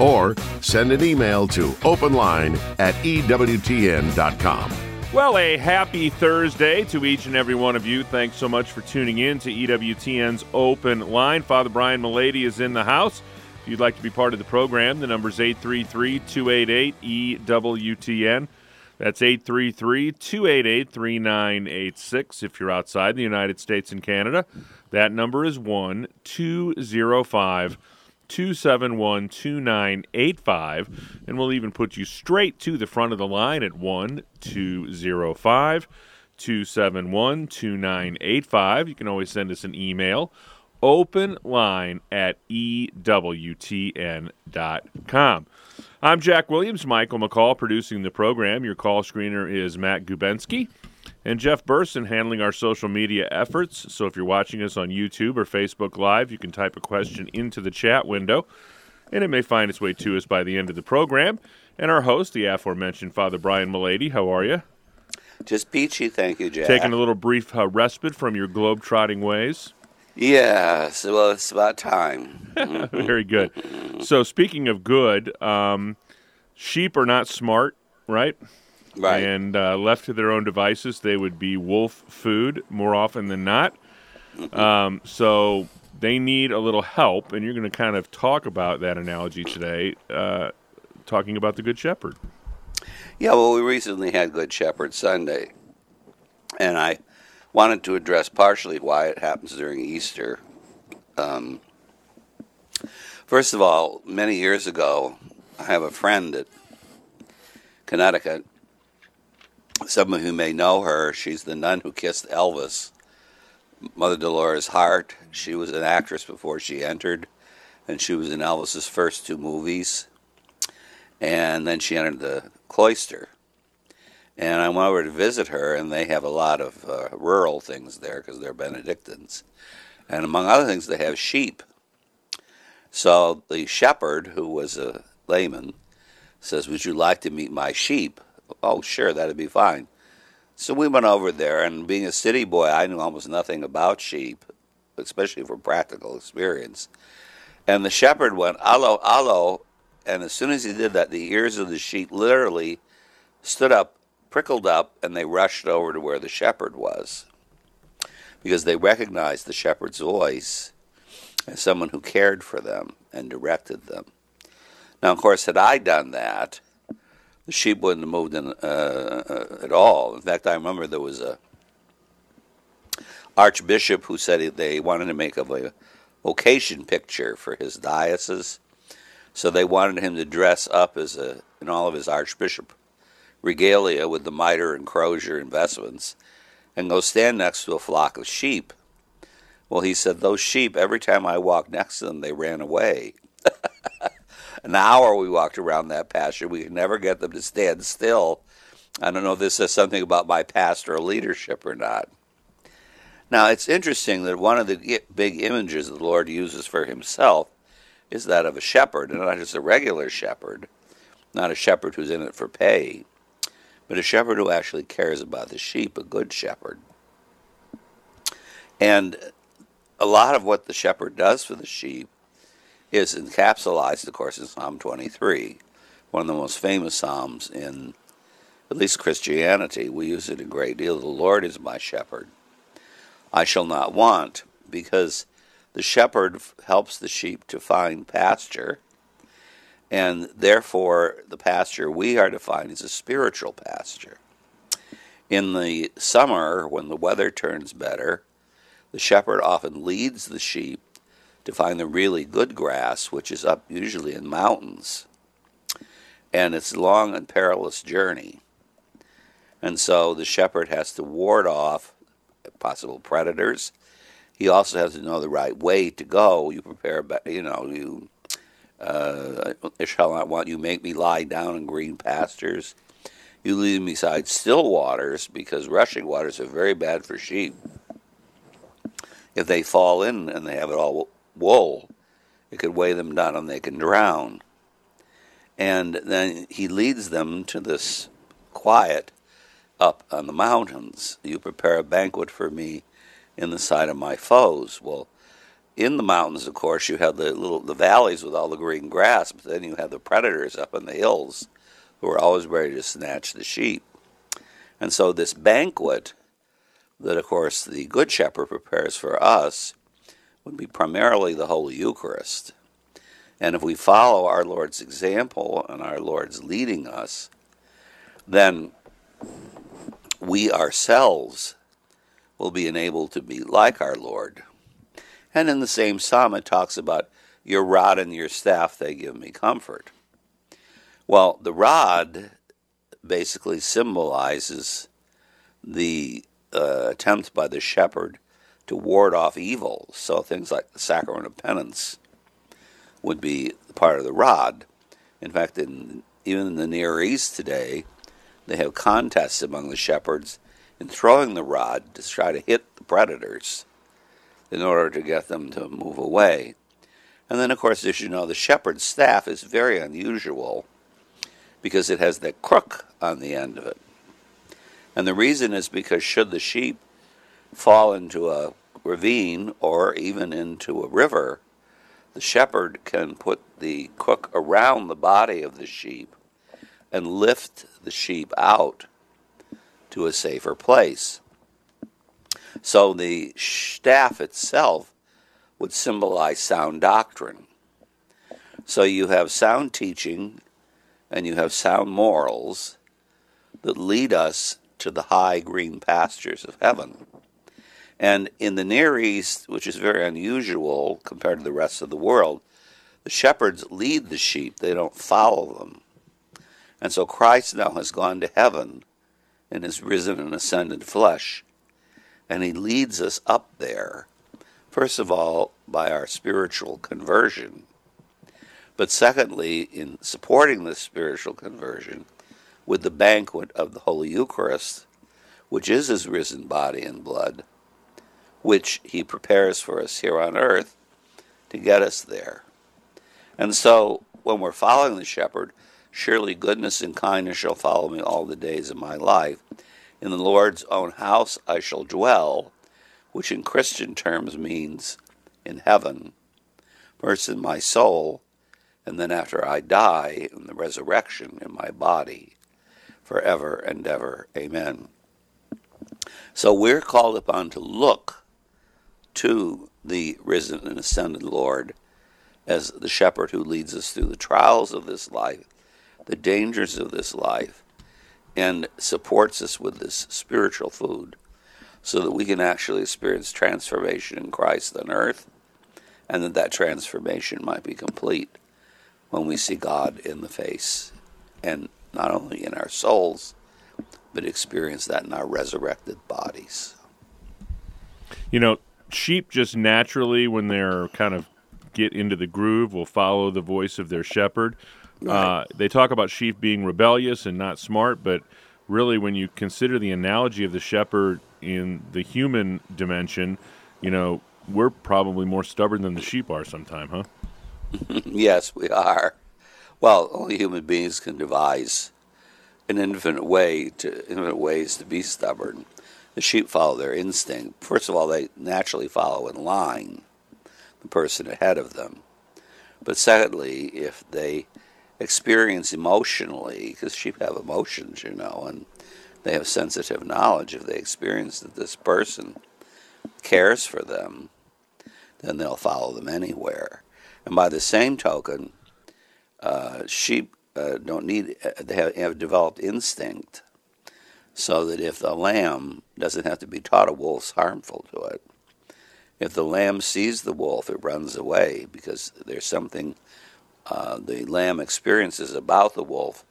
or send an email to openline at EWTN.com. Well, a happy Thursday to each and every one of you. Thanks so much for tuning in to EWTN's Open Line. Father Brian Mullady is in the house. If you'd like to be part of the program, the number is 833 288 EWTN. That's 833 288 3986 if you're outside the United States and Canada. That number is 1 205 271 2985. And we'll even put you straight to the front of the line at 1 205 271 2985. You can always send us an email open line at EWTN.com. I'm Jack Williams, Michael McCall producing the program. Your call screener is Matt Gubensky. And Jeff Burson handling our social media efforts. So if you're watching us on YouTube or Facebook Live, you can type a question into the chat window, and it may find its way to us by the end of the program. And our host, the aforementioned Father Brian Mullady, how are you? Just peachy, thank you, Jack. Taking a little brief uh, respite from your globe-trotting ways. Yeah, so, well, it's about time. Very good. So speaking of good, um, sheep are not smart, right? Right. And uh, left to their own devices, they would be wolf food more often than not. Um, so they need a little help, and you're going to kind of talk about that analogy today, uh, talking about the Good Shepherd. Yeah, well, we recently had Good Shepherd Sunday, and I wanted to address partially why it happens during Easter. Um, first of all, many years ago, I have a friend at Connecticut. Some of you may know her. She's the nun who kissed Elvis, Mother Dolores Hart. She was an actress before she entered, and she was in Elvis's first two movies. And then she entered the cloister. And I went over to visit her, and they have a lot of uh, rural things there because they're Benedictines. And among other things, they have sheep. So the shepherd, who was a layman, says, Would you like to meet my sheep? Oh, sure, that'd be fine. So we went over there, and being a city boy, I knew almost nothing about sheep, especially from practical experience. And the shepherd went, Allo, allo. And as soon as he did that, the ears of the sheep literally stood up, prickled up, and they rushed over to where the shepherd was because they recognized the shepherd's voice as someone who cared for them and directed them. Now, of course, had I done that, the sheep wouldn't have moved in uh, uh, at all. In fact, I remember there was a archbishop who said they wanted to make a vocation picture for his diocese, so they wanted him to dress up as a in all of his archbishop regalia with the mitre and crozier and vestments, and go stand next to a flock of sheep. Well, he said those sheep every time I walked next to them, they ran away. An hour we walked around that pasture. We could never get them to stand still. I don't know if this says something about my pastoral leadership or not. Now, it's interesting that one of the big images the Lord uses for himself is that of a shepherd, and not just a regular shepherd, not a shepherd who's in it for pay, but a shepherd who actually cares about the sheep, a good shepherd. And a lot of what the shepherd does for the sheep is encapsulated, of course, in Psalm 23, one of the most famous psalms in at least Christianity. We use it a great deal. The Lord is my shepherd. I shall not want, because the shepherd helps the sheep to find pasture, and therefore the pasture we are to find is a spiritual pasture. In the summer, when the weather turns better, the shepherd often leads the sheep to find the really good grass, which is up usually in mountains. And it's a long and perilous journey. And so the shepherd has to ward off possible predators. He also has to know the right way to go. You prepare, you know, you uh, shall not want you make me lie down in green pastures. You lead them beside still waters because rushing waters are very bad for sheep. If they fall in and they have it all wool, it could weigh them down and they can drown. And then he leads them to this quiet up on the mountains. You prepare a banquet for me in the sight of my foes. Well, in the mountains, of course, you have the little the valleys with all the green grass, but then you have the predators up in the hills who are always ready to snatch the sheep. And so this banquet that, of course, the Good Shepherd prepares for us would be primarily the Holy Eucharist. And if we follow our Lord's example and our Lord's leading us, then we ourselves will be enabled to be like our Lord. And in the same psalm, it talks about your rod and your staff, they give me comfort. Well, the rod basically symbolizes the uh, attempt by the shepherd to ward off evil. So things like the sacrament of penance would be part of the rod. In fact, in, even in the Near East today, they have contests among the shepherds in throwing the rod to try to hit the predators in order to get them to move away. And then, of course, as you know, the shepherd's staff is very unusual because it has that crook on the end of it. And the reason is because should the sheep fall into a ravine or even into a river, the shepherd can put the crook around the body of the sheep and lift the sheep out to a safer place. So the staff itself would symbolize sound doctrine. So you have sound teaching and you have sound morals that lead us to the high green pastures of heaven. And in the Near East, which is very unusual compared to the rest of the world, the shepherds lead the sheep, they don't follow them. And so Christ now has gone to heaven and his risen and ascended flesh. And he leads us up there, first of all, by our spiritual conversion, but secondly, in supporting this spiritual conversion with the banquet of the Holy Eucharist, which is his risen body and blood, which he prepares for us here on earth to get us there. And so, when we're following the shepherd, Surely goodness and kindness shall follow me all the days of my life. In the Lord's own house I shall dwell, which in Christian terms means in heaven. First in my soul, and then after I die in the resurrection in my body, forever and ever. Amen. So we're called upon to look to the risen and ascended Lord as the shepherd who leads us through the trials of this life the dangers of this life and supports us with this spiritual food so that we can actually experience transformation in Christ on earth and that that transformation might be complete when we see God in the face and not only in our souls but experience that in our resurrected bodies. You know, sheep just naturally when they're kind of get into the groove will follow the voice of their shepherd. Right. Uh, they talk about sheep being rebellious and not smart, but really, when you consider the analogy of the shepherd in the human dimension, you know, we're probably more stubborn than the sheep are sometime, huh? yes, we are. Well, only human beings can devise an infinite way to infinite ways to be stubborn. The sheep follow their instinct. First of all, they naturally follow in line the person ahead of them. But secondly, if they experience emotionally, because sheep have emotions, you know, and they have sensitive knowledge. If they experience that this person cares for them, then they'll follow them anywhere. And by the same token, uh, sheep uh, don't need, uh, they have, have developed instinct so that if the lamb doesn't have to be taught a wolf's harmful to it, if the lamb sees the wolf, it runs away because there's something uh, the lamb experiences about the wolf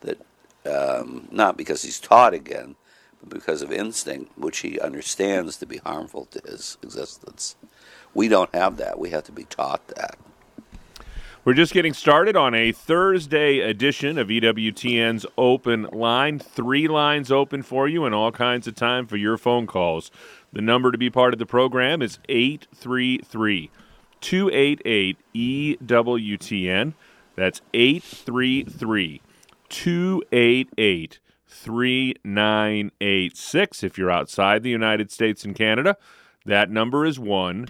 that um, not because he's taught again, but because of instinct, which he understands to be harmful to his existence. We don't have that. We have to be taught that. We're just getting started on a Thursday edition of EWTN's Open Line. Three lines open for you and all kinds of time for your phone calls. The number to be part of the program is 833 288 EWTN. That's 833 288 3986. If you're outside the United States and Canada, that number is 1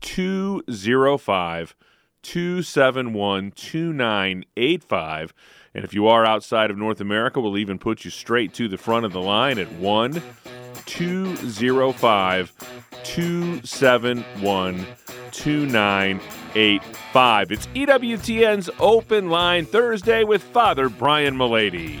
205 271 2985. And if you are outside of North America, we'll even put you straight to the front of the line at 1 205 271 2985. It's EWTN's Open Line Thursday with Father Brian Mullady.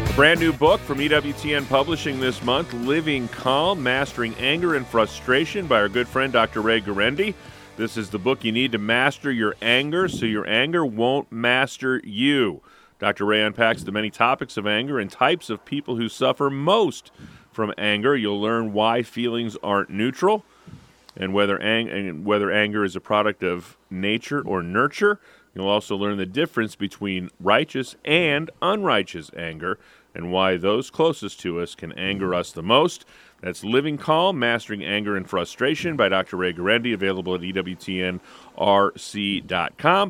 Brand new book from EWTN Publishing this month Living Calm, Mastering Anger and Frustration by our good friend Dr. Ray Guarendi. This is the book you need to master your anger so your anger won't master you. Dr. Ray unpacks the many topics of anger and types of people who suffer most from anger. You'll learn why feelings aren't neutral and whether, ang- and whether anger is a product of nature or nurture. You'll also learn the difference between righteous and unrighteous anger and why those closest to us can anger us the most. That's Living Calm, Mastering Anger and Frustration by Dr. Ray Guarendi, available at EWTNRC.com.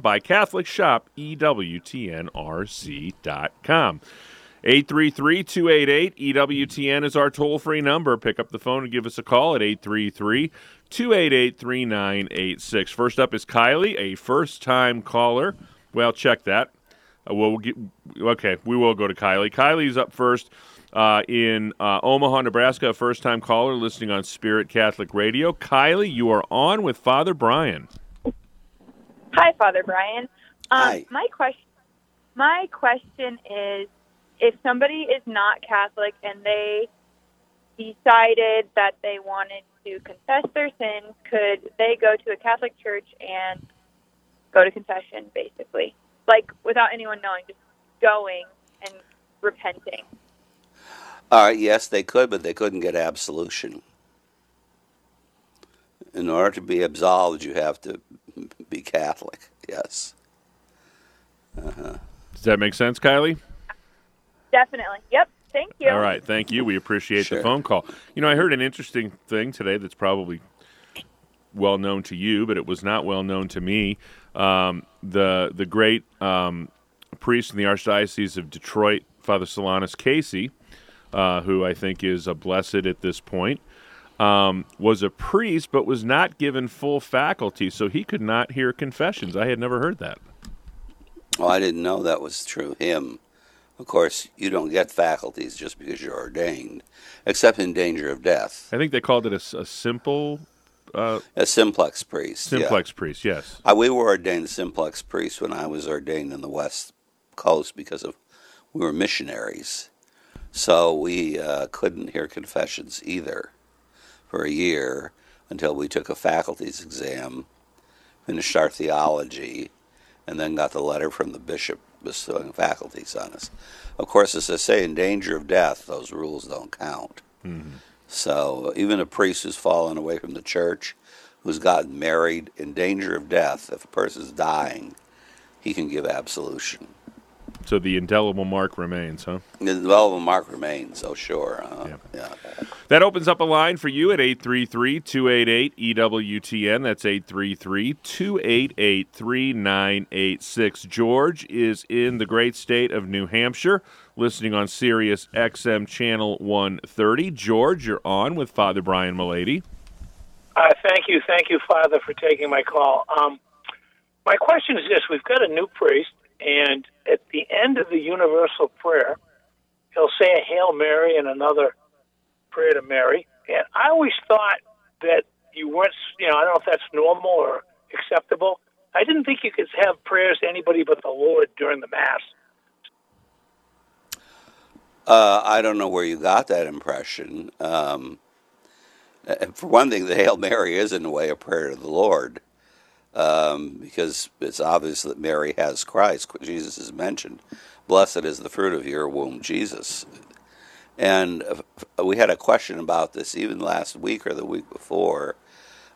By Catholic Shop, EWTNRC.com. 833 288 EWTN is our toll free number. Pick up the phone and give us a call at 833 288 3986. First up is Kylie, a first time caller. Well, check that. Uh, we'll get, okay, we will go to Kylie. Kylie's up first uh, in uh, Omaha, Nebraska, a first time caller listening on Spirit Catholic Radio. Kylie, you are on with Father Brian. Hi, Father Brian. Um, Hi. My question, my question is, if somebody is not Catholic and they decided that they wanted to confess their sins, could they go to a Catholic church and go to confession, basically, like without anyone knowing, just going and repenting? Uh, yes, they could, but they couldn't get absolution. In order to be absolved, you have to be Catholic. Yes. Uh-huh. Does that make sense, Kylie? Definitely. Yep. Thank you. All right, thank you. We appreciate Sure. the phone call. You know, I heard an interesting thing today that's probably well known to you, but it was not well known to me. Um, the the great um, priest in the Archdiocese of Detroit, Father Solanus Casey, uh, who I think is a blessed at this point, um, was a priest but was not given full faculty, so he could not hear confessions. I had never heard that. Well, I didn't know that was true. Him. Of course, you don't get faculties just because you're ordained, except in danger of death. I think they called it a simple uh, A simplex priest. yeah. simplex priest. Yes. Uh, we were ordained simplex priests when I was ordained in the West Coast because of we were missionaries, so we uh, couldn't hear confessions either for a year until we took a faculties exam, finished our theology, and then got the letter from the bishop bestowing faculties on us. Of course, as I say, in danger of death, those rules don't count. So even a priest who's fallen away from the church, who's gotten married in danger of death, if a person's dying, he can give absolution. So the indelible mark remains, huh? The indelible mark remains, oh sure. Uh, Yeah. yeah. That opens up a line for you at 833-288-EWTN. That's 833-288-3986. George is in the great state of New Hampshire, listening on Sirius XM Channel 130. George, you're on with Father Brian Mullady. Uh, thank you, thank you, Father, for taking my call. Um, my question is this: We've got a new priest, and at the end of the universal prayer, he'll say a Hail Mary and another prayer to Mary. And I always thought that you weren't, you know, I don't know if that's normal or acceptable. I didn't think you could have prayers to anybody but the Lord during the Mass. Uh, I don't know where you got that impression. Um, for one thing, the Hail Mary is in a way a prayer to the Lord, um, because it's obvious that Mary has Christ. Jesus is mentioned. Blessed is the fruit of your womb, Jesus. And we had a question about this even last week or the week before.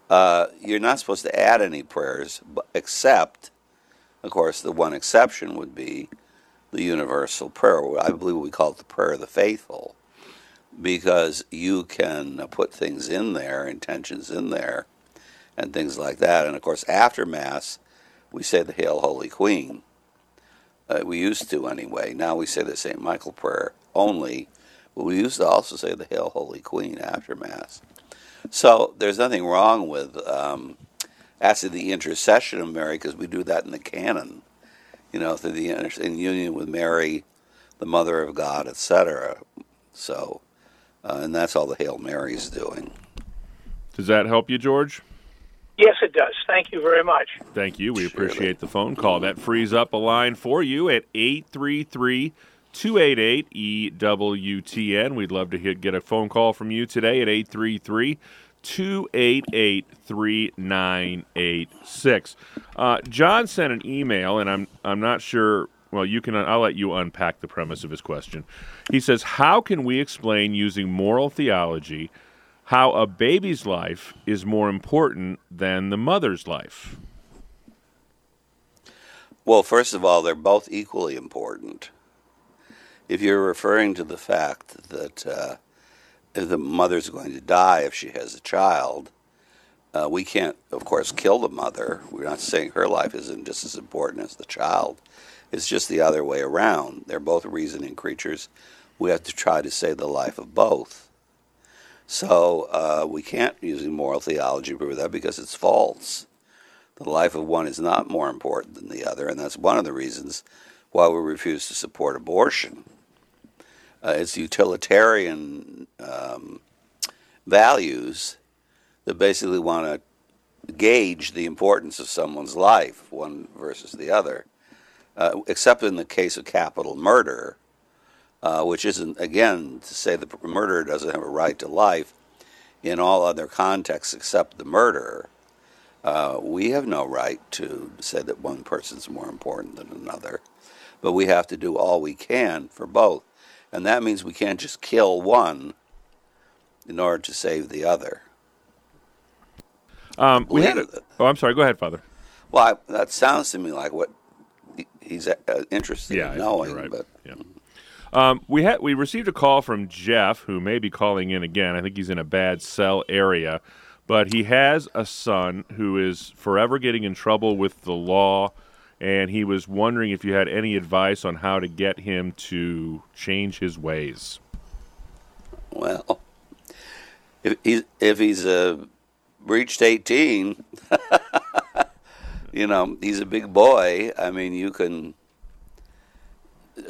Uh, you're not supposed to add any prayers, except, of course, the one exception would be the universal prayer. I believe we call it the prayer of the faithful, because you can put things in there, intentions in there, and things like that. And of course, after Mass, we say the Hail, Holy Queen. Uh, we used to anyway. Now we say the St. Michael prayer only. But we used to also say the Hail, Holy Queen after Mass. So there's nothing wrong with um, asking the intercession of Mary because we do that in the canon, you know, through the in union with Mary, the Mother of God, etc. So, uh, and that's all the Hail Mary is doing. Does that help you, George? Yes, it does. Thank you very much. Thank you. We appreciate the phone call. That frees up a line for you at 833 288 EWTN. We'd love to hit, get a phone call from you today at 833 288 3986. Uh, John sent an email, and I'm, I'm not sure. Well, you can. I'll let you unpack the premise of his question. He says, "How can we explain using moral theology how a baby's life is more important than the mother's life?" Well, first of all, they're both equally important. If you're referring to the fact that uh, the mother's going to die if she has a child, uh, we can't, of course, kill the mother. We're not saying her life isn't just as important as the child. It's just the other way around. They're both reasoning creatures. We have to try to save the life of both. So uh, we can't, using moral theology, prove that because it's false. The life of one is not more important than the other, and that's one of the reasons why we refuse to support abortion. Uh, it's utilitarian um, values that basically want to gauge the importance of someone's life, one versus the other. Uh, except in the case of capital murder, uh, which isn't, again, to say the murderer doesn't have a right to life in all other contexts except the murderer. Uh, we have no right to say that one person's more important than another, but we have to do all we can for both. And that means we can't just kill one in order to save the other. Um, we had a, oh, I'm sorry. Go ahead, Father. Well, I, that sounds to me like what he's uh, interested yeah, in knowing. Right. But yeah. Um, we had we received a call from Jeff, who may be calling in again. I think he's in a bad cell area, but he has a son who is forever getting in trouble with the law, and he was wondering if you had any advice on how to get him to change his ways. Well, if he's if he's uh, reached eighteen, you know he's a big boy. I mean, you can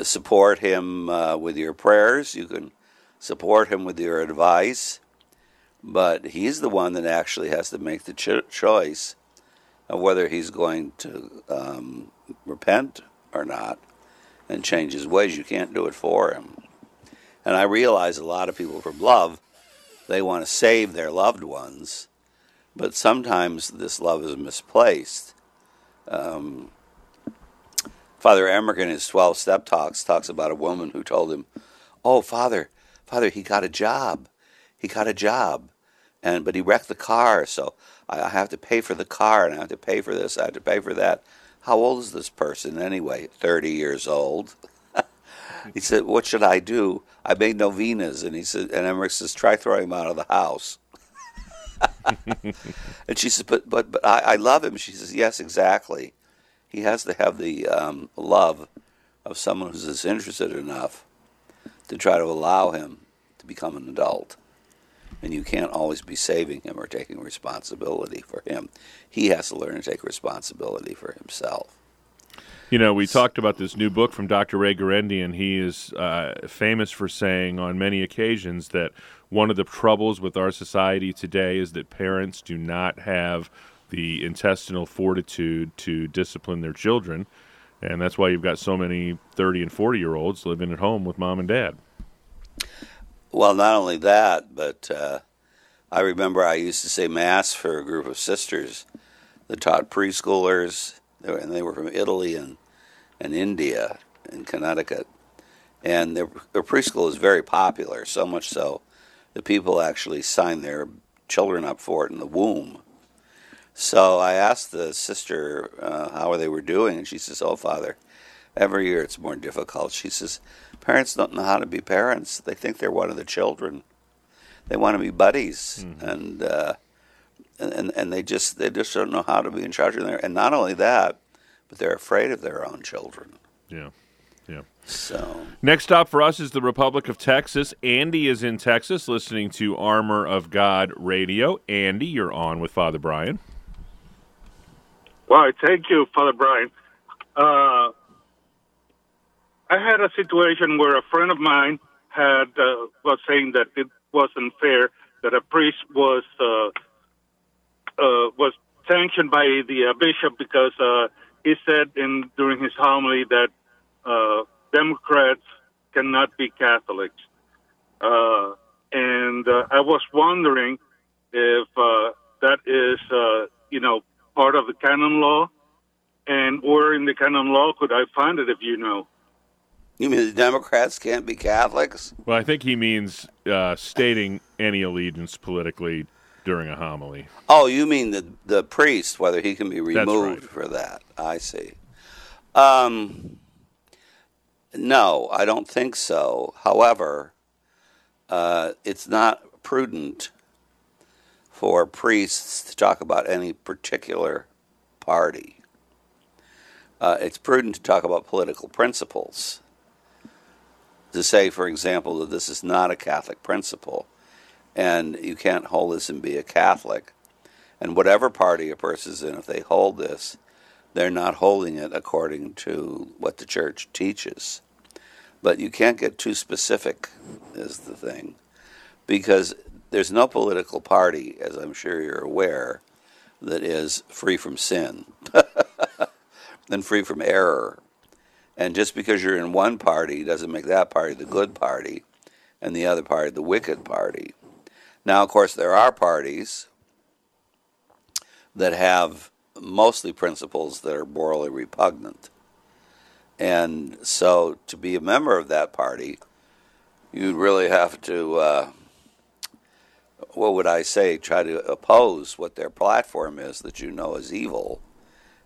support him uh, with your prayers. You can support him with your advice, but he's the one that actually has to make the ch- choice of whether he's going to um, repent or not and change his ways. You can't do it for him. And I realize a lot of people, from love, they want to save their loved ones, but sometimes this love is misplaced. Um, Father Emmerich in his 12 step talks talks about a woman who told him, Oh, Father, Father, he got a job. He got a job. And but he wrecked the car, so I have to pay for the car and I have to pay for this, I have to pay for that. How old is this person anyway? 30 years old. he said, What should I do? I made novenas. And he said, and Emmerich says, Try throwing him out of the house. and she says, But, but, but I, I love him. She says, Yes, exactly. He has to have the um, love of someone who's interested enough to try to allow him to become an adult. And you can't always be saving him or taking responsibility for him. He has to learn to take responsibility for himself. You know, we talked about this new book from Dr. Ray Guarendi. He is uh, famous for saying on many occasions that one of the troubles with our society today is that parents do not have the intestinal fortitude to discipline their children. And that's why you've got so many 30 and 40 year olds living at home with mom and dad. Well, not only that, but uh, I remember I used to say Mass for a group of sisters that taught preschoolers, and they were from Italy and, and India and Connecticut. And their, their preschool is very popular, so much so that people actually sign their children up for it in the womb. So I asked the sister uh, how they were doing, and she says, "Oh, Father, every year it's more difficult." She says, "Parents don't know how to be parents. They think they're one of the children. They want to be buddies, mm-hmm. and, uh, and and they just they just don't know how to be in charge of their. And not only that, but they're afraid of their own children. Yeah, yeah. So next stop for us is the Republic of Texas. Andy is in Texas, listening to Armor of God Radio. Andy, you're on with Father Brian. Well, thank you, Father Brian. Uh, I had a situation where a friend of mine had uh, was saying that it wasn't fair that a priest was uh, uh was sanctioned by the uh, bishop because uh, he said in during his homily that Democrats cannot be Catholics, and I was wondering if that is you know part of the canon law? And where in the canon law could I find it if you know? You mean the Democrats can't be Catholics? Well, I think he means uh, stating any allegiance politically during a homily. Oh, you mean the the priest, whether he can be removed right. for that? I see. Um, no, I don't think so. However, uh, it's not prudent for priests to talk about any particular party. Uh, it's prudent to talk about political principles. To say, for example, that this is not a Catholic principle, and you can't hold this and be a Catholic. And whatever party a person's in, if they hold this, they're not holding it according to what the church teaches. But you can't get too specific, is the thing, because there's no political party, as I'm sure you're aware, that is free from sin and free from error. And just because you're in one party doesn't make that party the good party and the other party the wicked party. Now, of course, there are parties that have mostly principles that are morally repugnant. And so to be a member of that party, you'd really have to. Uh, what would I say, try to oppose what their platform is that you know is evil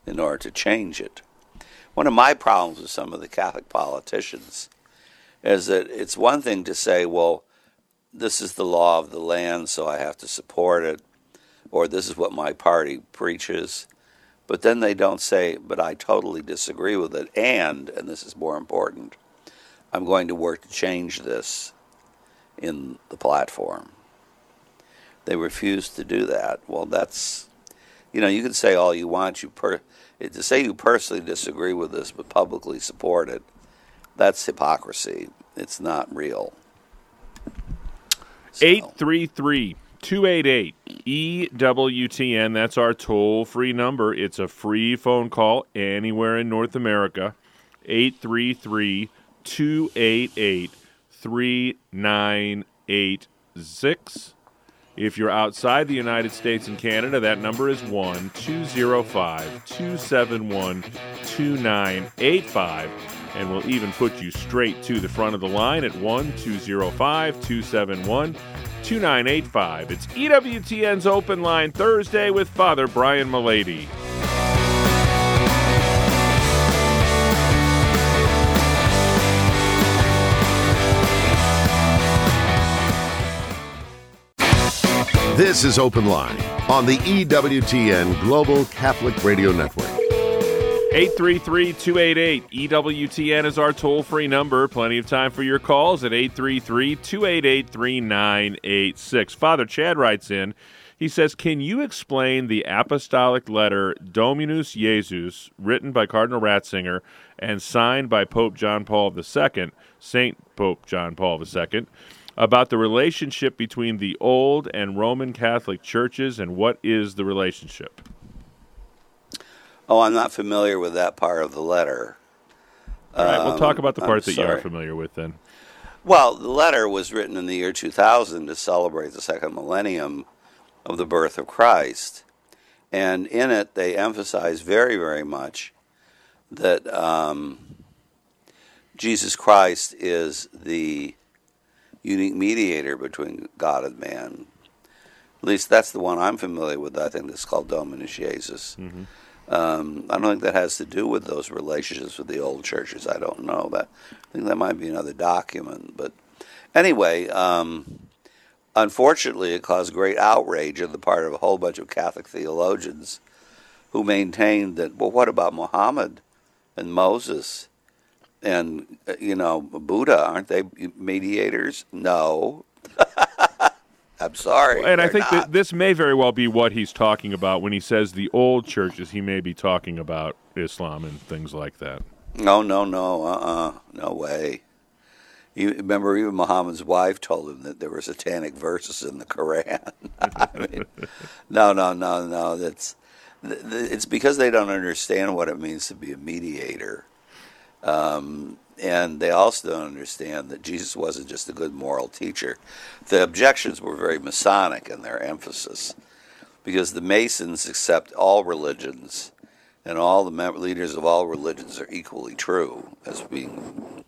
in order to change it. One of my problems with some of the Catholic politicians is that it's one thing to say, well, this is the law of the land, so I have to support it, or this is what my party preaches. But then they don't say, but I totally disagree with it, and, and this is more important, I'm going to work to change this in the platform. They refuse to do that. Well, that's, you know, you can say all you want. You per, to say you personally disagree with this but publicly support it, that's hypocrisy. It's not real. 833 288 EWTN. That's our toll free number. It's a free phone call anywhere in North America. 833 288 3986. If you're outside the United States and Canada, that number is 1 205 271 2985. And we'll even put you straight to the front of the line at 1 205 271 2985. It's EWTN's Open Line Thursday with Father Brian Mullady. This is Open Line on the EWTN Global Catholic Radio Network. 833 288 EWTN is our toll free number. Plenty of time for your calls at 833 288 3986. Father Chad writes in He says, Can you explain the apostolic letter Dominus Jesus, written by Cardinal Ratzinger and signed by Pope John Paul II, Saint Pope John Paul II, about the relationship between the old and Roman Catholic churches and what is the relationship? Oh, I'm not familiar with that part of the letter. All right, we'll talk Um, about the I'm part that you are familiar with then. Well, the letter was written in the year 2000 to celebrate the second millennium of the birth of Christ. And in it, they emphasize very, very much that um, Jesus Christ is the unique mediator between God and man. At least that's the one I'm familiar with. I think it's called Dominus Jesus. Um, I don't think that has to do with those relationships with the old churches. I don't know that. I think that might be another document. But anyway, um, unfortunately, it caused great outrage on the part of a whole bunch of Catholic theologians who maintained that, well, what about Muhammad and Moses and, uh, you know, Buddha? Aren't they mediators? No. I'm sorry. And I think not. that this may very well be what he's talking about when he says the old churches. He may be talking about Islam and things like that. No, no, no, uh, uh no way. You remember, even Muhammad's wife told him that there were satanic verses in the Quran. I mean, no, no, no, no. That's th- th- it's because they don't understand what it means to be a mediator, um, and they also don't understand that Jesus wasn't just a good moral teacher. The objections were very Masonic in their emphasis, because the Masons accept all religions and all the leaders of all religions are equally true as being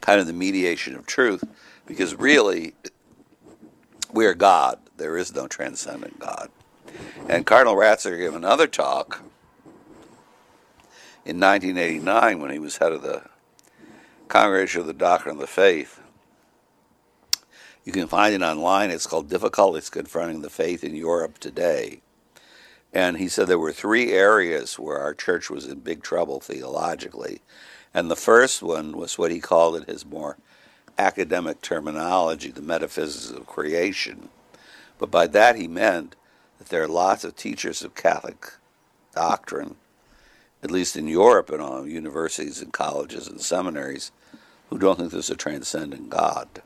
kind of the mediation of truth, because really we are God. There is no transcendent God. And Cardinal Ratzinger gave another talk in 1989 when he was head of the Congregation of the Doctrine of the Faith. You can find it online. It's called Difficulties Confronting the Faith in Europe Today. And he said there were three areas where our church was in big trouble theologically. And the first one was what he called in his more academic terminology, the metaphysics of creation. But by that he meant that there are lots of teachers of Catholic doctrine, at least in Europe and all universities and colleges and seminaries, who don't think there's a transcendent God.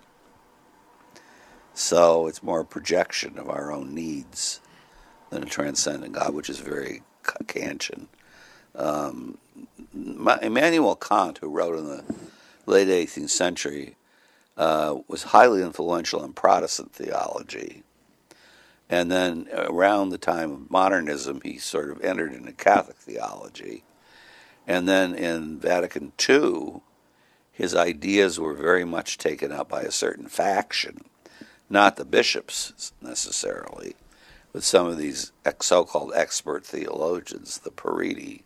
So it's more a projection of our own needs than a transcendent God, which is very Kantian. Um, Ma- Immanuel Kant, who wrote in the late 18th century, uh, was highly influential in Protestant theology. And then around the time of modernism, he sort of entered into Catholic theology. And then in Vatican II, his ideas were very much taken up by a certain faction, not the bishops necessarily, but some of these so-called expert theologians, the periti,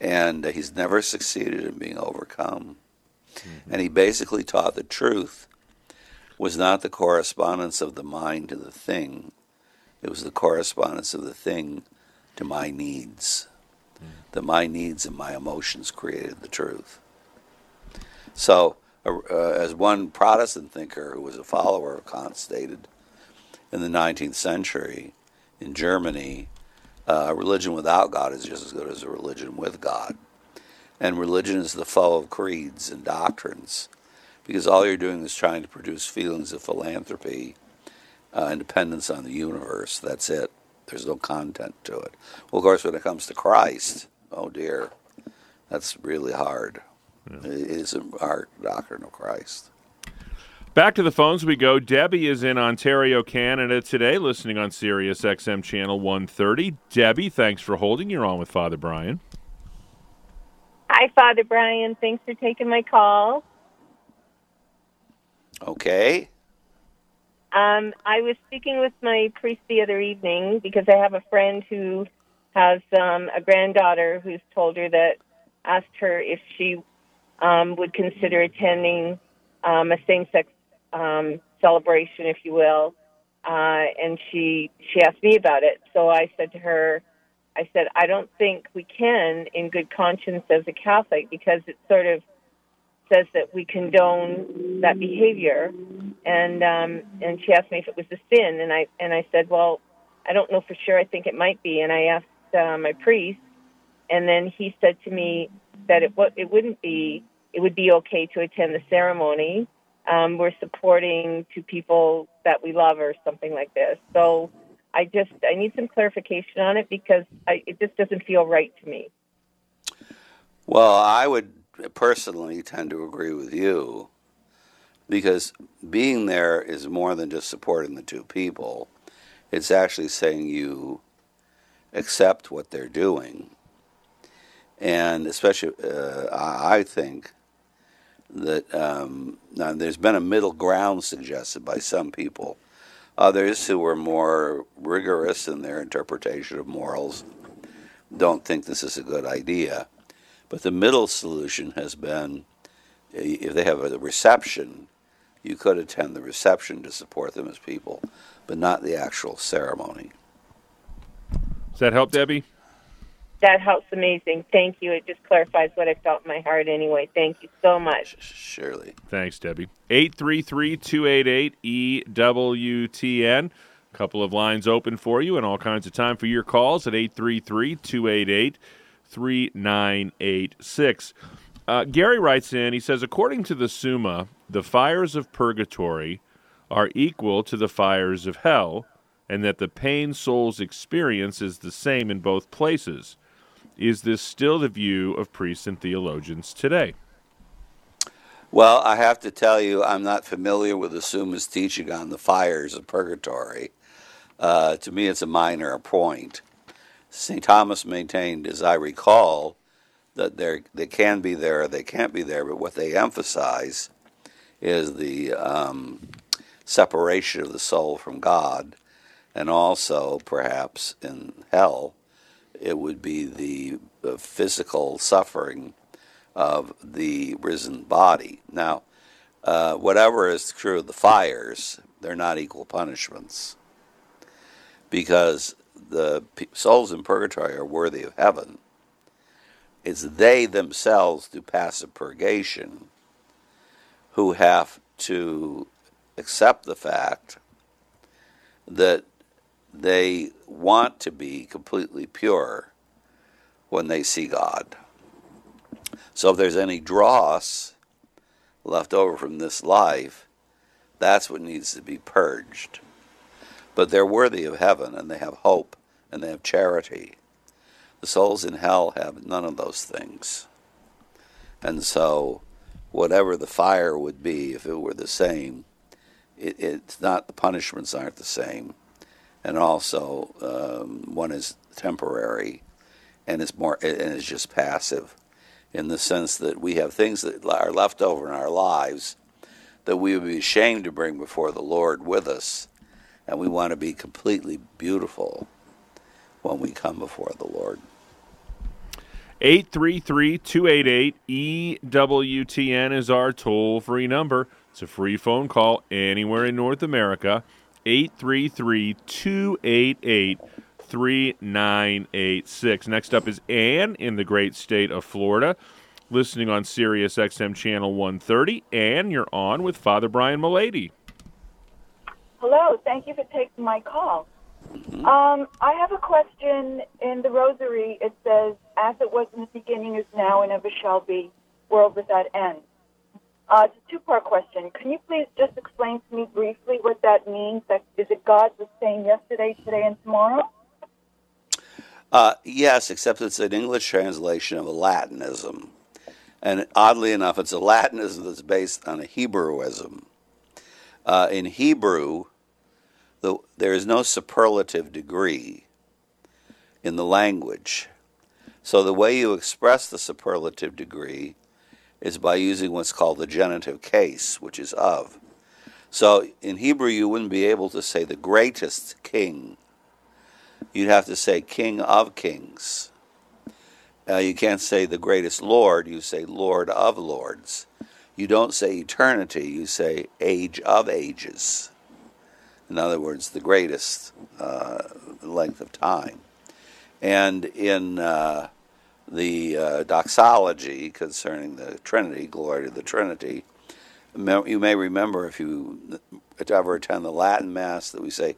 and he's never succeeded in being overcome. Mm-hmm. And he basically taught the truth was not the correspondence of the mind to the thing; it was the correspondence of the thing to my needs. That my needs and my emotions created the truth. So, uh, as one Protestant thinker who was a follower of Kant stated, in the 19th century in Germany, uh, a religion without God is just as good as a religion with God. And religion is the foe of creeds and doctrines because all you're doing is trying to produce feelings of philanthropy uh, and dependence on the universe. That's it. There's no content to it. Well, of course, when it comes to Christ, oh dear, that's really hard. It is a hard doctrine of Christ. Back to the phones we go. Debbie is in Ontario, Canada today, listening on Sirius XM channel 130. Debbie, thanks for holding. You're on with Father Brian. Hi, Father Brian. Thanks for taking my call. Okay. Um, I was speaking with my priest the other evening because I have a friend who has um, a granddaughter who's told her that asked her if she um, would consider attending um, a same-sex um, celebration, if you will. Uh, and she she asked me about it. So I said to her, I said, I don't think we can, in good conscience, as a Catholic, because it sort of says that we condone that behavior. And um, and she asked me if it was a sin, and I and I said, well, I don't know for sure. I think it might be, and I asked uh, my priest, and then he said to me that it what it wouldn't be it would be okay to attend the ceremony. Um, we're supporting two people that we love or something like this. So I just I need some clarification on it because I, it just doesn't feel right to me. Well, I would personally tend to agree with you because being there is more than just supporting the two people. It's actually saying you accept what they're doing. And especially, uh, I think that um, now there's been a middle ground suggested by some people. Others who are more rigorous in their interpretation of morals don't think this is a good idea. But the middle solution has been if they have a reception, you could attend the reception to support them as people, but not the actual ceremony. Does that help, Debbie? That helps amazing. Thank you. It just clarifies what I felt in my heart anyway. Thank you so much. Surely. Thanks, Debbie. 833 288 EWTN. A couple of lines open for you and all kinds of time for your calls at 833 288 3986. Uh, Gary writes in, he says, according to the Summa, the fires of purgatory are equal to the fires of hell, and that the pain souls experience is the same in both places. Is this still the view of priests and theologians today? Well, I have to tell you, I'm not familiar with the Summa's teaching on the fires of purgatory. Uh, to me, it's a minor point. St. Thomas maintained, as I recall, that they can be there or they can't be there, but what they emphasize is the um, separation of the soul from God, and also perhaps in hell, it would be the, physical suffering of the risen body. Now, uh, whatever is true of the fires, they're not equal punishments because the souls in purgatory are worthy of heaven. It's they themselves do passive purgation who have to accept the fact that they want to be completely pure when they see God. So if there's any dross left over from this life, that's what needs to be purged. But they're worthy of heaven and they have hope and they have charity. The souls in hell have none of those things. And so, whatever the fire would be, if it were the same, it, it's not, the punishments aren't the same and also um, one is temporary and it's more and it's just passive in the sense that we have things that are left over in our lives that we would be ashamed to bring before the Lord with us and we want to be completely beautiful when we come before the Lord. 833-288-EWTN is our toll-free number. It's a free phone call anywhere in North America. 833 288 3986. Next up is Ann in the great state of Florida, listening on Sirius XM Channel 130. Ann, you're on with Father Brian Mullady. Hello, thank you for taking my call. Mm-hmm. Um, I have a question in the Rosary. It says, As it was in the beginning, is now, and ever shall be, world without end. Uh, it's a two-part question. Can you please just explain to me briefly what that means? That is it God the same yesterday, today, and tomorrow? Uh, yes, except it's an English translation of a Latinism, and oddly enough, it's a Latinism that's based on a Hebrewism. Uh, in Hebrew, the, there is no superlative degree in the language. So the way you express the superlative degree is by using what's called the genitive case, which is of. So in Hebrew, you wouldn't be able to say the greatest king. You'd have to say king of kings. Uh, you can't say the greatest Lord, you say Lord of lords. You don't say eternity, you say age of ages. In other words, the greatest uh, length of time. And in uh, the uh, doxology concerning the Trinity, glory to the Trinity, You may remember if you ever attend the Latin Mass that we say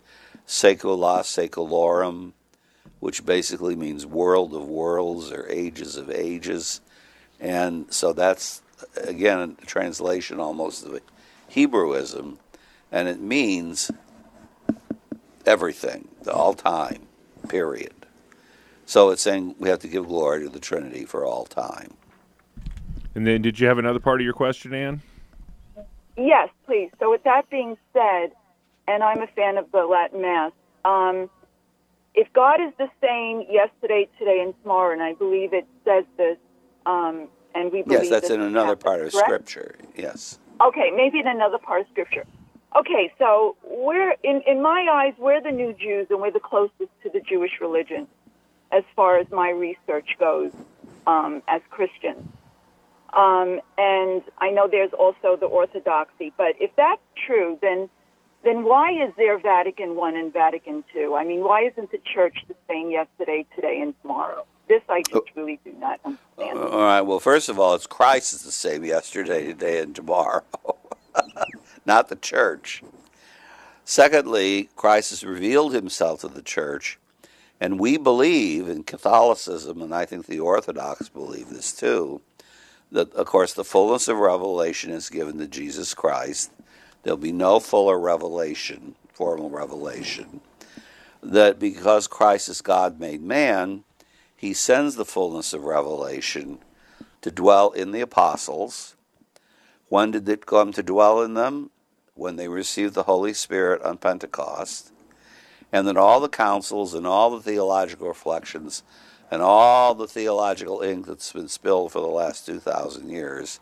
"Saecula Saeculorum," which basically means "world of worlds" or "ages of ages," and so that's again a translation almost of Hebrewism, and it means everything, the all time, period. So it's saying we have to give glory to the Trinity for all time. And then, did you have another part of your question, Ann? Yes, please. So, with that being said, and I'm a fan of the Latin Mass, um, if God is the same yesterday, today, and tomorrow, and I believe it says this, um, and we believe yes, that's in another happens, part of correct? Scripture. Yes. Okay, maybe in another part of Scripture. Okay, so we're in in my eyes, we're the new Jews, and we're the closest to the Jewish religion, as far as my research goes, um, as Christians. Um, and I know there's also the Orthodoxy, but if that's true, then then why is there Vatican One and Vatican Two? I mean, why isn't the Church the same yesterday, today, and tomorrow? This I just really do not understand. All right. Well, first of all, it's Christ is the same yesterday, today, and tomorrow, not the church. Secondly, Christ has revealed himself to the church, and we believe in Catholicism, and I think the Orthodox believe this too, that, of course, the fullness of revelation is given to Jesus Christ. There'll be no fuller revelation, formal revelation, that because Christ is God made man, he sends the fullness of revelation to dwell in the apostles. When did it come to dwell in them? When they received the Holy Spirit on Pentecost. And then all the councils and all the theological reflections and all the theological ink that's been spilled for the last 2,000 years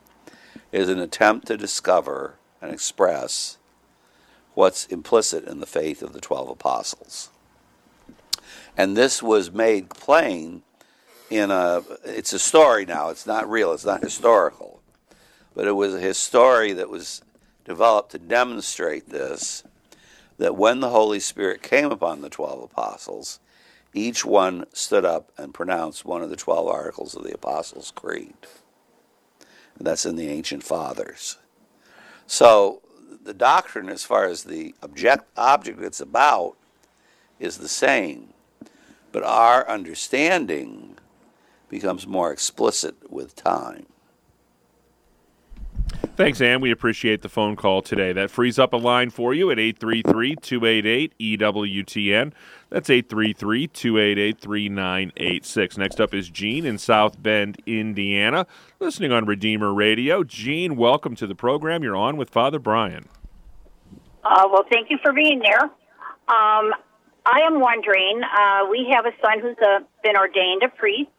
is an attempt to discover and express what's implicit in the faith of the 12 apostles. And this was made plain in a, it's a story now, it's not real, it's not historical, but it was a story that was developed to demonstrate this that when the Holy Spirit came upon the 12 apostles, each one stood up and pronounced one of the 12 articles of the Apostles' Creed. And that's in the ancient fathers. So the doctrine, as far as the object, object it's about, is the same. But our understanding becomes more explicit with time. Thanks, Ann. We appreciate the phone call today. That frees up a line for you at 833 288 EWTN. That's 833 288 3986. Next up is Gene in South Bend, Indiana, listening on Redeemer Radio. Gene, welcome to the program. You're on with Father Brian. Uh, well, thank you for being there. Um, I am wondering. Uh, we have a son who's uh, been ordained a priest,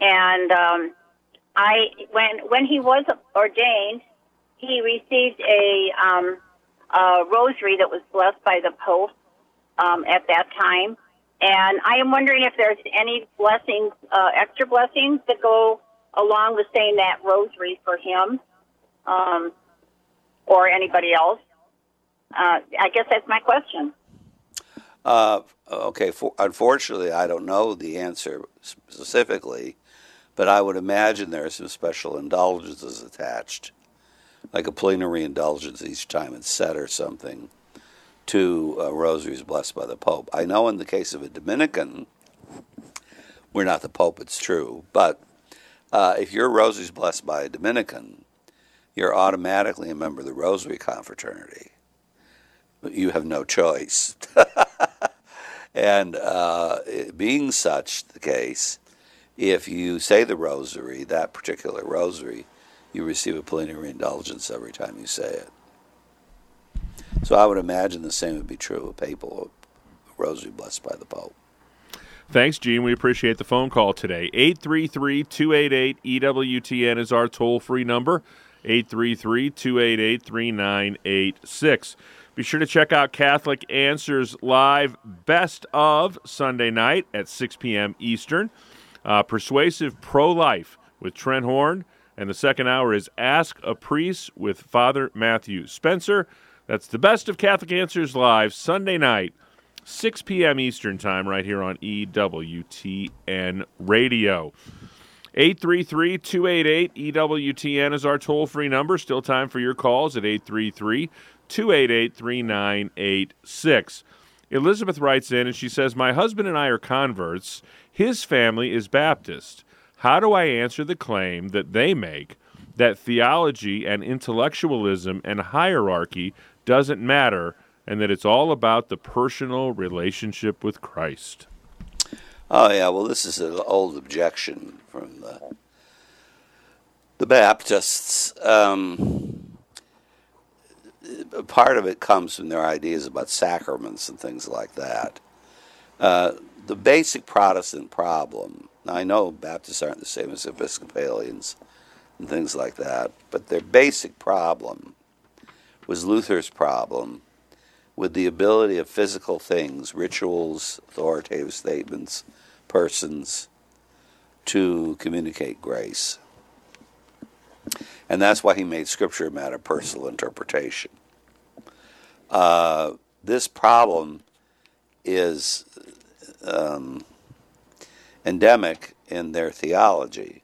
and um, I when when he was ordained, he received a, um, a rosary that was blessed by the Pope um, at that time. And I am wondering if there's any blessings, uh, extra blessings that go along with saying that rosary for him um, or anybody else. Uh, I guess that's my question. Uh, okay, for, unfortunately, I don't know the answer specifically, but I would imagine there are some special indulgences attached like a plenary indulgence each time it's said or something to uh, rosaries blessed by the Pope. I know in the case of a Dominican, we're not the Pope, it's true, but uh, if your rosary is blessed by a Dominican, you're automatically a member of the Rosary Confraternity. You have no choice. and uh, being such the case, if you say the rosary, that particular rosary, you receive a plenary indulgence every time you say it. So I would imagine the same would be true of a papal rosary blessed by the Pope. Thanks, Gene. We appreciate the phone call today. 833 288 EWTN is our toll free number. 833 288 3986. Be sure to check out Catholic Answers Live Best of Sunday night at 6 p.m. Eastern. Uh, persuasive Pro Life with Trent Horn and the second hour is Ask a Priest with Father Matthew Spencer. That's the best of Catholic Answers Live, Sunday night, 6 p.m. Eastern Time, right here on EWTN Radio. 833 288 EWTN is our toll free number. Still time for your calls at 833 288 3986. Elizabeth writes in and she says, My husband and I are converts. His family is Baptist. How do I answer the claim that they make that theology and intellectualism and hierarchy doesn't matter and that it's all about the personal relationship with Christ? Oh yeah, well this is an old objection from the the Baptists. Um, part of it comes from their ideas about sacraments and things like that. Uh, the basic Protestant problem. Now I know Baptists aren't the same as Episcopalians and things like that, but their basic problem was Luther's problem with the ability of physical things, rituals, authoritative statements, persons, to communicate grace. And that's why he made Scripture a matter of personal interpretation. Uh, this problem is um, endemic in their theology.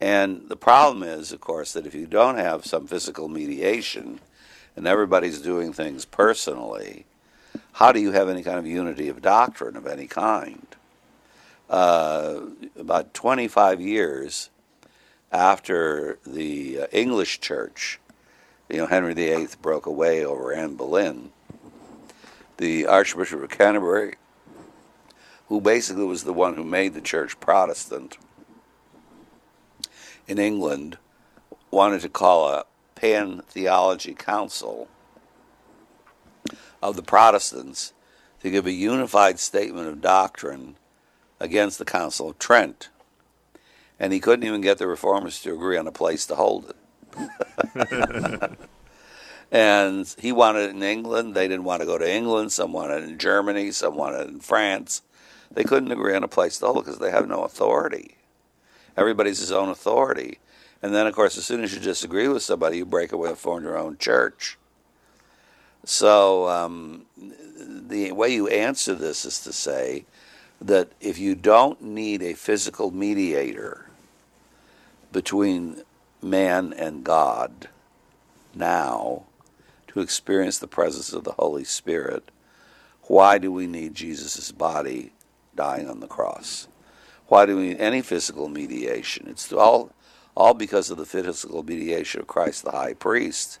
And the problem is, of course, that if you don't have some physical mediation and everybody's doing things personally, how do you have any kind of unity of doctrine of any kind? Uh, about 25 years after the uh, English church, you know, Henry VIII broke away over Anne Boleyn, the Archbishop of Canterbury, who basically was the one who made the church Protestant in England, wanted to call a pan theology council of the Protestants to give a unified statement of doctrine against the Council of Trent. And he couldn't even get the reformers to agree on a place to hold it. and he wanted it in England. They didn't want to go to England. Some wanted it in Germany. Some wanted it in France. They couldn't agree on a place to hold because they have no authority. Everybody's his own authority. And then, of course, as soon as you disagree with somebody, you break away and form your own church. So um, the way you answer this is to say that if you don't need a physical mediator between man and God now to experience the presence of the Holy Spirit, why do we need Jesus' body dying on the cross? Why do we need any physical mediation? It's all, all because of the physical mediation of Christ the high priest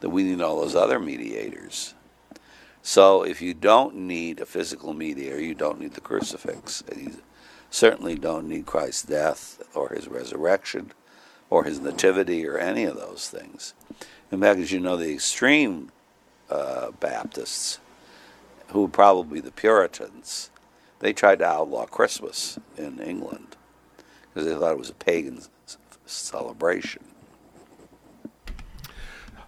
that we need all those other mediators. So if you don't need a physical mediator, you don't need the crucifix. And you certainly don't need Christ's death or his resurrection or his nativity or any of those things. In fact, as you know, the extreme uh, Baptists, who would probably the Puritans, they tried to outlaw Christmas in England because they thought it was a pagan celebration.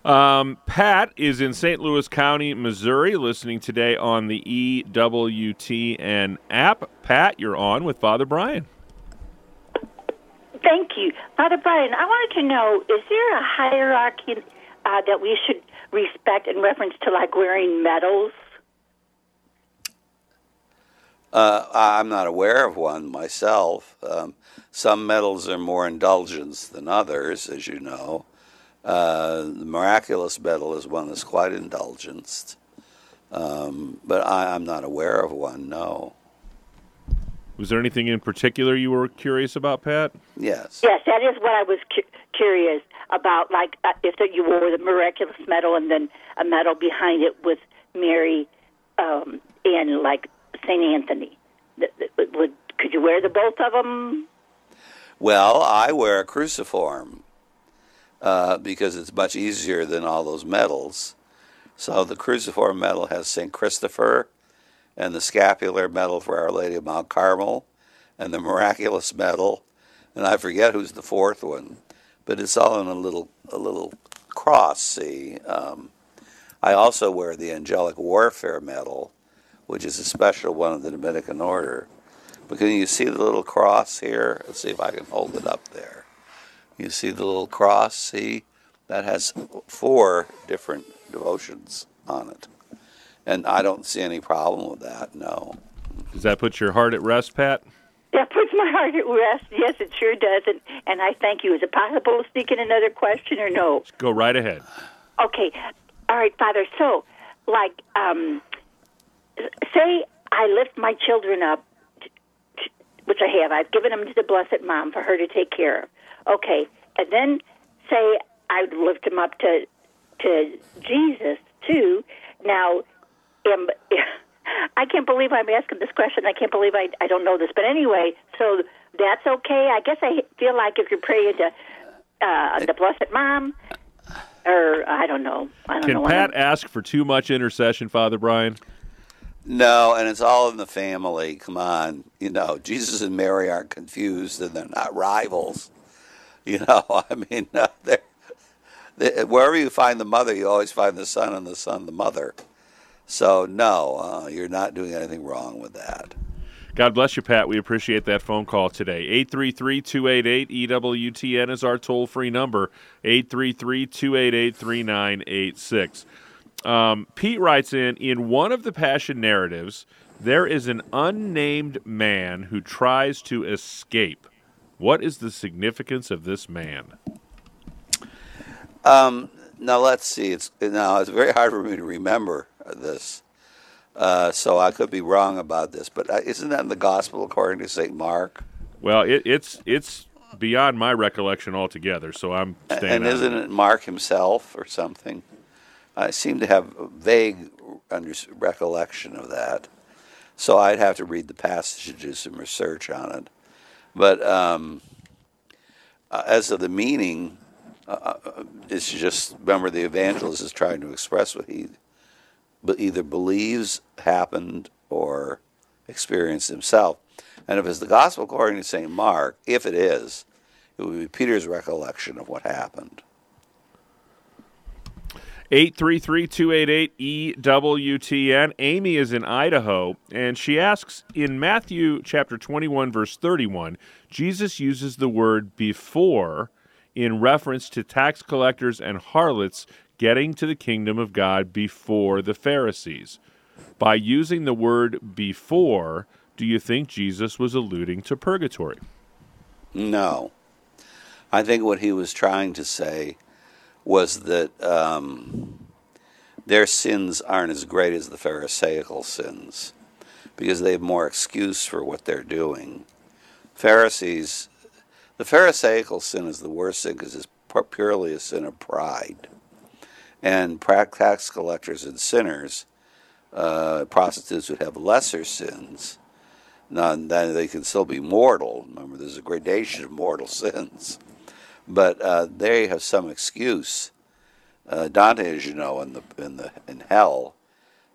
Um, Pat is in St. Louis County, Missouri, listening today on the EWTN app. Pat, you're on with Father Brian. Thank you. Father Brian, I wanted to know is there a hierarchy uh, that we should respect in reference to like wearing medals? Uh, I'm not aware of one myself. Um, some medals are more indulgence than others, as you know. Uh, the miraculous medal is one that's quite indulgenced, um, but I, am not aware of one. No. Was there anything in particular you were curious about, Pat? Yes. Yes, that is what I was cu- curious about. Like uh, if the, you wore the miraculous medal and then a medal behind it with Mary um, and like Saint Anthony. Would could you wear the both of them? Well, I wear a cruciform uh, because it's much easier than all those medals. So the cruciform medal has St. Christopher and the scapular medal for Our Lady of Mount Carmel and the miraculous medal, and I forget who's the fourth one, but it's all in a little a little cross. See, um, I also wear the angelic warfare medal, which is a special one of the Dominican order. But can you see the little cross here? Let's see if I can hold it up there. You see the little cross? See? That has four different devotions on it. And I don't see any problem with that, no. Does that put your heart at rest, Pat? That puts my heart at rest. Yes, it sure does. And, and I thank you. Is it possible to sneak in another question or no? Go right ahead. Okay. All right, Father. So, like, um, say I lift my children up, which I have. I've given them to the Blessed Mom for her to take care of. Okay. And then say I lift them up to to Jesus too. Now, am, I can't believe I'm asking this question. I can't believe I I don't know this. But anyway, so that's okay. I guess I feel like if you're praying to uh, the Blessed Mom, or I don't know. I don't Can know. Pat ask for too much intercession, Father Brian? No, and it's all in the family. Come on, you know, Jesus and Mary aren't confused, and they're not rivals. You know, I mean, uh, they're, they, wherever you find the mother, you always find the son, and the son the mother. So no, uh, you're not doing anything wrong with that. God bless you, Pat. We appreciate that phone call today. 833 288 EWTN is our toll free number. 833 288 3986. Um, Pete writes in In one of the Passion narratives, there is an unnamed man who tries to escape. What is the significance of this man? Um, now let's see. It's now it's very hard for me to remember this, uh, so I could be wrong about this. But uh, isn't that in the Gospel according to Saint Mark? Well, it, it's it's beyond my recollection altogether, so I'm staying. and isn't it Mark himself or something? I seem to have a vague under, recollection of that, so I'd have to read the passage and do some research on it. But um, uh, as of the meaning, uh, uh, it's just remember the evangelist is trying to express what he either believes happened or experienced himself. And if it's the gospel according to St. Mark, if it is, it would be Peter's recollection of what happened. 833-288-EWTN. Amy is in Idaho, and she asks, in Matthew chapter 21, verse 31, Jesus uses the word before in reference to tax collectors and harlots getting to the kingdom of God before the Pharisees. By using the word before, do you think Jesus was alluding to purgatory? No. I think what he was trying to say was that um, their sins aren't as great as the Pharisaical sins because they have more excuse for what they're doing. Pharisees, the Pharisaical sin is the worst sin because it's purely a sin of pride. And tax collectors and sinners, uh, prostitutes would have lesser sins. Now, then they can still be mortal. Remember, there's a gradation of mortal sins but uh, they have some excuse. Uh, Dante, as you know, in the in the in hell,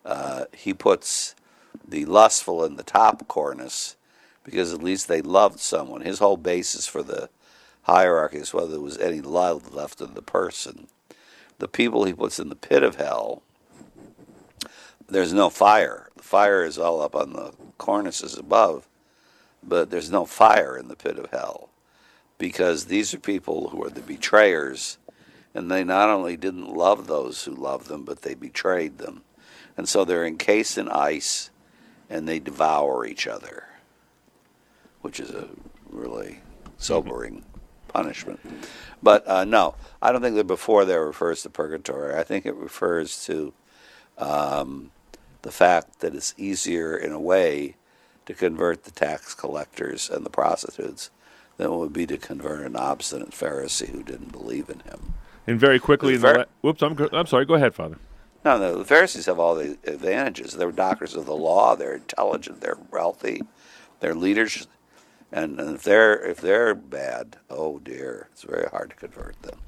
uh, he puts the lustful in the top cornice because at least they loved someone. His whole basis for the hierarchy is whether there was any love left in the person. The people he puts in the pit of hell, there's no fire. The fire is all up on the cornices above, but there's no fire in the pit of hell because these are people who are the betrayers, and they not only didn't love those who loved them, but they betrayed them. And so they're encased in ice and they devour each other, which is a really sobering punishment. But uh, no, I don't think that before there refers to purgatory. I think it refers to um, the fact that it's easier, in a way, to convert the tax collectors and the prostitutes than it would be to convert an obstinate Pharisee who didn't believe in him. And very quickly, in the la- whoops, I'm, I'm sorry. Go ahead, Father. No, no, the Pharisees have all the advantages. They're doctors of the law. They're intelligent. They're wealthy. They're leaders. And, and if they're if they're bad, oh dear, it's very hard to convert them.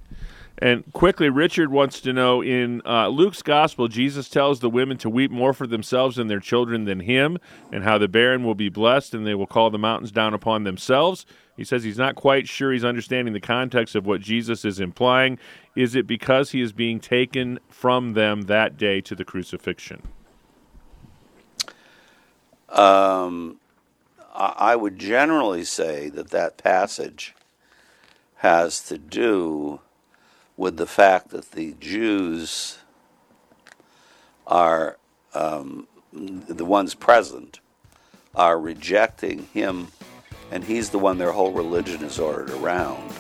And quickly, Richard wants to know in uh, Luke's gospel, Jesus tells the women to weep more for themselves and their children than him, and how the barren will be blessed and they will call the mountains down upon themselves. He says he's not quite sure he's understanding the context of what Jesus is implying. Is it because he is being taken from them that day to the crucifixion? Um, I would generally say that that passage has to do with the fact that the Jews are um, the ones present are rejecting him and he's the one their whole religion is ordered around.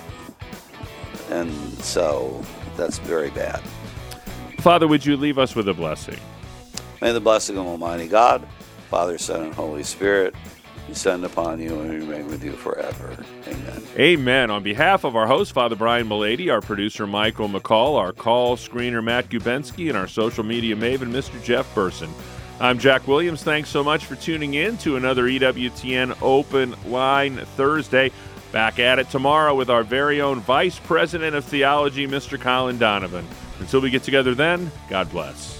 And so that's very bad. Father, would you leave us with a blessing? May the blessing of Almighty God, Father, Son, and Holy Spirit descend upon you and remain with you forever. Amen. Amen. On behalf of our host, Father Brian Mullady, our producer, Michael McCall, our call screener, Matt Gubensky, and our social media maven, Mr. Jeff Burson. I'm Jack Williams. Thanks so much for tuning in to another EWTN Open Line Thursday. Back at it tomorrow with our very own Vice President of Theology, Mr. Colin Donovan. Until we get together then, God bless.